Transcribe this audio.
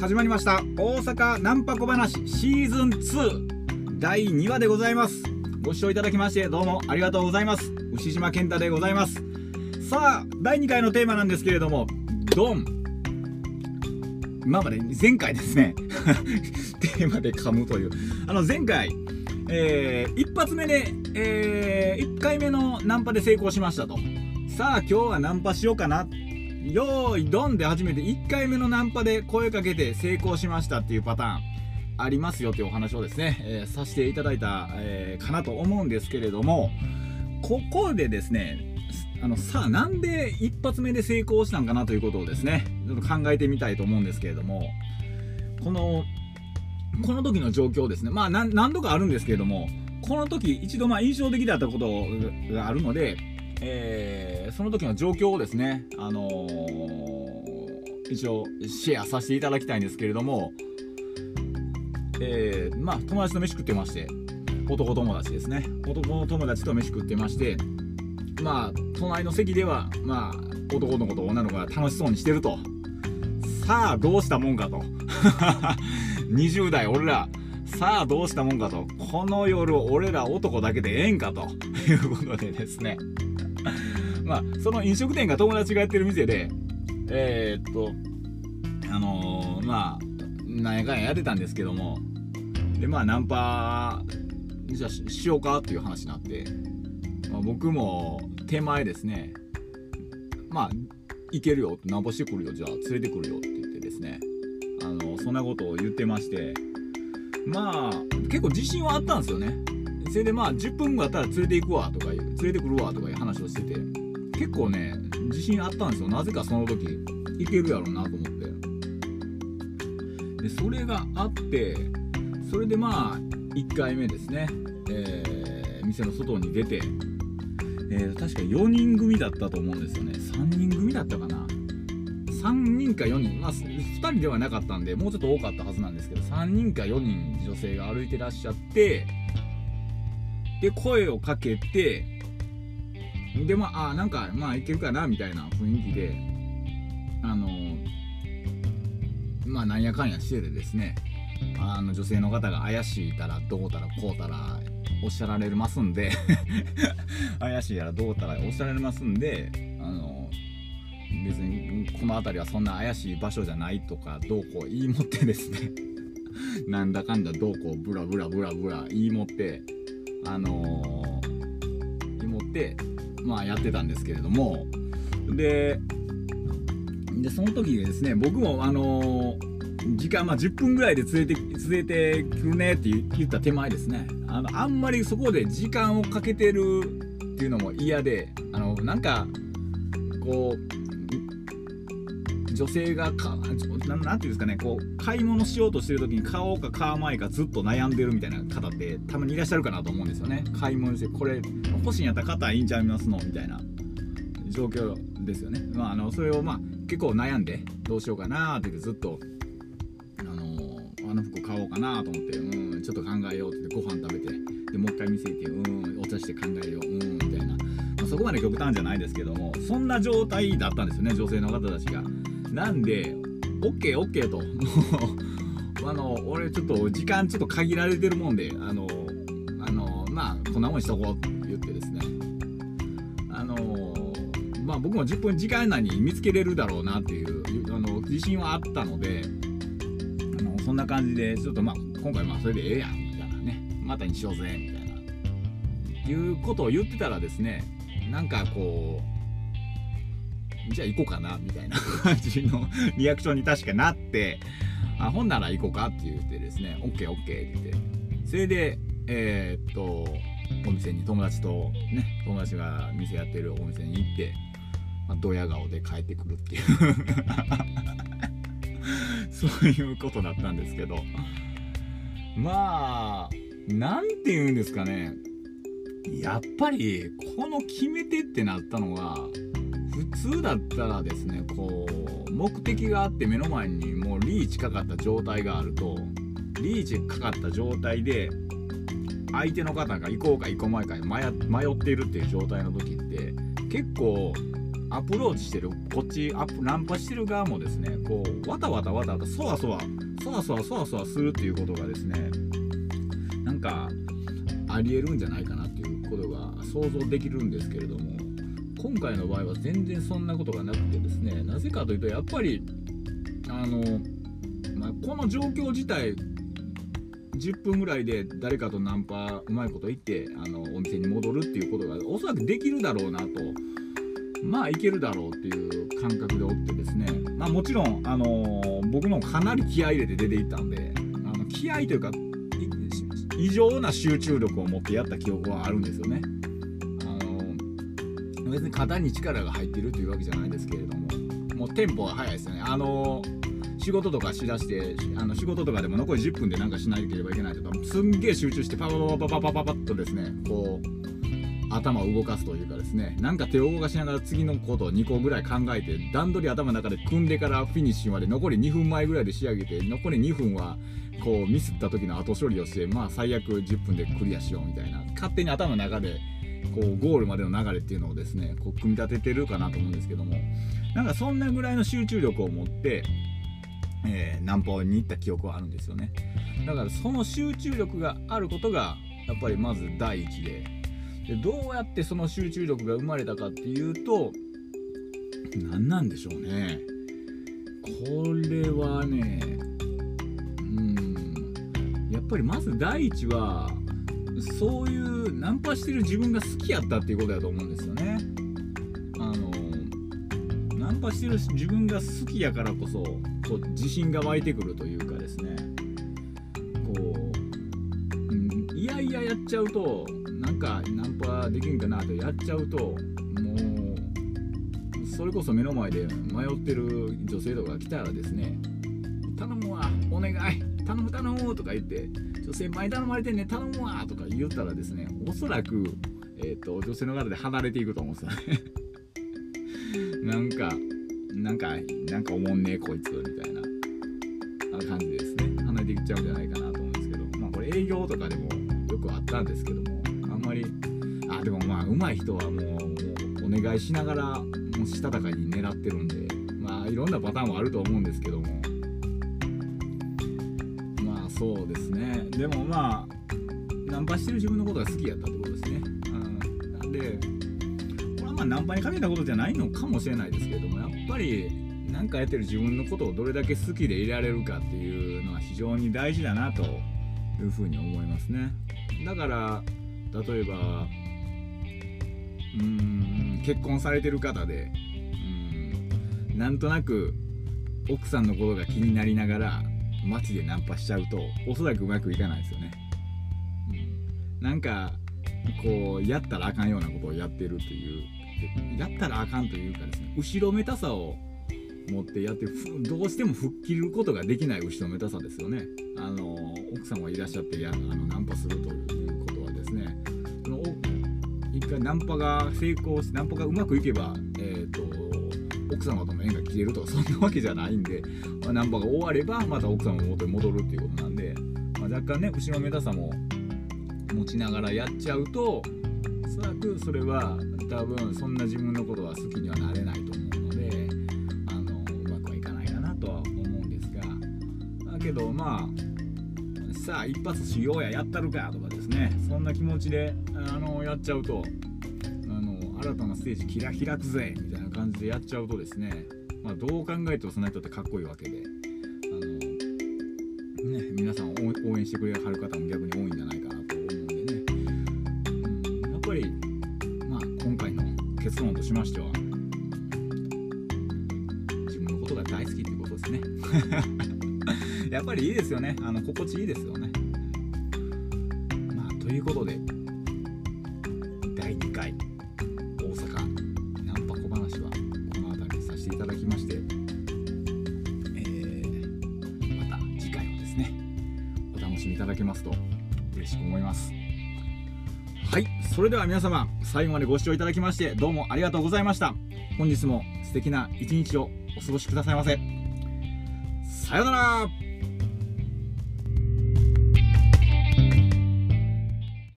始まりました。大阪ナンパ小話シーズン2第2話でございます。ご視聴いただきましてどうもありがとうございます。牛島健太でございます。さあ第2回のテーマなんですけれどもドン。今まで前回ですね。テーマで噛むという。あの前回えー、一発目で、えー、1回目のナンパで成功しましたと。さあ今日はナンパしようかな。よーいドンで初めて1回目のナンパで声かけて成功しましたっていうパターンありますよというお話をですね、えー、させていただいた、えー、かなと思うんですけれどもここでですねあのさあなんで一発目で成功したんかなということをですねちょっと考えてみたいと思うんですけれどもこのこの時の状況ですねまあ何度かあるんですけれどもこの時一度まあ印象的だったことがあるので、えー、その時の状況をですねあのー、一応シェアさせていただきたいんですけれどもえー、まあ友達と飯食ってまして男友達ですね。男の友達と飯食ってましてまあ隣の席ではまあ男の子と女の子が楽しそうにしてると。さあどうしたもんかと。20代俺らさあどうしたもんかと。この夜俺ら男だけでええんかと。いうことでですね。まあその飲食店が友達がやってる店でえー、っとあのー、まあなんやかんややってたんですけどもでまあナンパじゃあしようかっていう話になって、まあ、僕も手前ですねまあ行けるよナンパしてくるよじゃあ連れてくるよって言ってですねあのそんなことを言ってましてまあ結構自信はあったんですよね。それでまあ10分後だったら連れて行くわとか連れてくるわとかいう話をしてて結構ね自信あったんですよ。なぜかその時いけるやろうなと思って。でそれがあってそれでまあ1回目ですね、えー、店の外に出て、えー、確か4人組だったと思うんですよね。3人組だったかな。3人か4人。まあ2人ではなかったんでもうちょっと多かったはずなんですけど3人か4人女性が歩いてらっしゃってで声をかけてでまああなんかまあいけるかなみたいな雰囲気であのまあなんやかんやしててですねあの女性の方が怪しいたらどうたらこうたらおっしゃられますんで 怪しいやらどうたらおっしゃられますんであの別にこの辺りはそんな怪しい場所じゃないとかどうこう言い持ってですね なんだかんだどうこうブラブラブラブラ言い持ってあのー、言い持ってまあやってたんですけれども。でその時にですね僕もあの、時間まあ10分ぐらいで連れて連れてくるねって言った手前ですね。あのあんまりそこで時間をかけてるっていうのも嫌であのなんかこう女性がかななんていうんですかねこう買い物しようとしてる時に買おうか買わないかずっと悩んでるみたいな方ってたまにいらっしゃるかなと思うんですよね。買い物してこれ欲しいんやったら買いいんちゃいますのみたいな状況ですよね。まああのそれをまあ結構悩んでどうしようかなって言ってずっとあのー、あの服買おうかなと思ってうんちょっと考えようってってご飯食べてでもう一回店行ってうんお茶して考えよううんみたいな、まあ、そこまで極端じゃないですけどもそんな状態だったんですよね女性の方たちが。なんで OKOK と。あの俺ちょっと時間ちょっと限られてるもんであのあのまあこんなもんしとこうって言ってですね。あのまあ僕も10分時間内に見つけれるだろうなっていうあの自信はあったのであのそんな感じでちょっとまあ今回まあそれでええやんみたいなね。またにしようぜみたいな。いうことを言ってたらですねなんかこうじゃあ行こうかなみたいな感じのリアクションに確かなってあほんなら行こうかって言ってですね OKOK って言って。それでえー、っとお店に友達とね友達が店やってるお店に行って、まあ、ドヤ顔で帰ってくるっていう。そういうことだったんですけど。まあ何て言うんですかね。やっぱりこの決め手ってなったのが普通だったらですねこう目的があって目の前にもうリーチかかった状態があるとリーチかかった状態で相手の方が行こうか行こうまいか迷っているっていう状態の時って結構アプローチしてるこっちアップナンパしてる側もですねこうわたわたわたわたそわそわそわそわそわそわするっていうことがですねなんかありえるんじゃないかなっていうことが想像できるんですけれども。今回の場合は全然そんなことがなくてですねなぜかというとやっぱりあの、まあ、この状況自体10分ぐらいで誰かとナンパうまいこと言ってあのお店に戻るっていうことがおそらくできるだろうなとまあいけるだろうっていう感覚でおってですねまあもちろん、あの、僕のかなり気合入れて出ていったんであの気合というか異常な集中力を持ってやった記憶はあるんですよね。別に肩に力が入ってるというわけじゃないですけれども。もうテンポが速いですよね。あの仕事とかしだしてあの仕事とかでも残り10分で何かしなければいけないとかすんげえ集中してパパパパパパパパッとですねこう頭を動かすというかですね。なんか手を動かしながら次のことを2個ぐらい考えて段取り頭の中で組んでからフィニッシュまで残り2分前ぐらいで仕上げて残り2分はこうミスった時の後処理をしてまあ最悪10分でクリアしようみたいな。勝手に頭の中でこうゴールまでの流れっていうのをですねこう組み立ててるかなと思うんですけどもなんかそんなぐらいの集中力を持ってえー、南方に行った記憶はあるんですよね。だからその集中力があることがやっぱりまず第一ででどうやってその集中力が生まれたかっていうと何なんでしょうね。これはねうんやっぱりまず第一はそういうナンパしてる自分が好きやったっていうことだと思うんですよね。あのナンパしてる自分が好きやからこそこう自信が湧いてくるというかですね。こう、うん、いやいややっちゃうとなんかナンパできんかなとやっちゃうともうそれこそ目の前で迷ってる女性とか来たらですね頼むわお願い。頼む頼むとか言って女性前頼まれてんね頼むわとか言ったらですねおそらく、えーと、女性の方で離れていくと思うんですよね。なんかなんかなんかおもんねえこいつみたいな感じですね。離れていっちゃうんじゃないかなと思うんですけどまあこれ営業とかでもよくあったんですけどもあんまりあでもまあ上手い人はもうもうお願いしながらもうしたたかに狙ってるんでまあいろんなパターンもあると思うんですけどもそうですね。でもまあナンパしてる自分のことが好きやったってことですね、うん、なんでこれはまあナンパにかけたことじゃないのかもしれないですけれどもやっぱり何かやってる自分のことをどれだけ好きでいられるかっていうのは非常に大事だなというふうに思いますね。だから例えばうん結婚されてる方でうんなんとなく奥さんのことが気になりながら街でナンパしちゃうとおそらくうまくいかないですよね、うん、なんかこうやったらあかんようなことをやってるというやったらあかんというかですね後ろめたさを持ってやってどうしても吹っ切ることができない後ろめたさですよね。あの奥様がいらっしゃってやあのナンパするということはですねその一回ナンパが成功してナンパがうまくいけば、えーと、奥様との縁が切れるとかそんなわけじゃないんで、まあ、ナンパが終わればまた奥様の元に戻るっていうことなんで、まあ、若干ね後ろめたさも持ちながらやっちゃうとおそらくそれは多分そんな自分のことは好きにはなれないと思うのであのうまくはいかないかなとは思うんですがだけどまあさあ一発しようややったるかとかですねそんな気持ちであのやっちゃうとあの新たなステージキラ開くぜみたいな感じでやっちゃうとですね、まあ、どう考えてもその人ってかっこいいわけであの、ね、皆さん応援してくれはる方も逆に多いんじゃないかなと思うんでね、うん、やっぱり、まあ、今回の結論としましては自分のことが大好きってことですね。やっぱりいいですよね。あの心地いいですよね。まあということでしみいただけますと嬉しく思います。はい。それでは皆様最後までご視聴いただきましてどうもありがとうございました。本日も素敵な一日をお過ごしくださいませ。さようなら。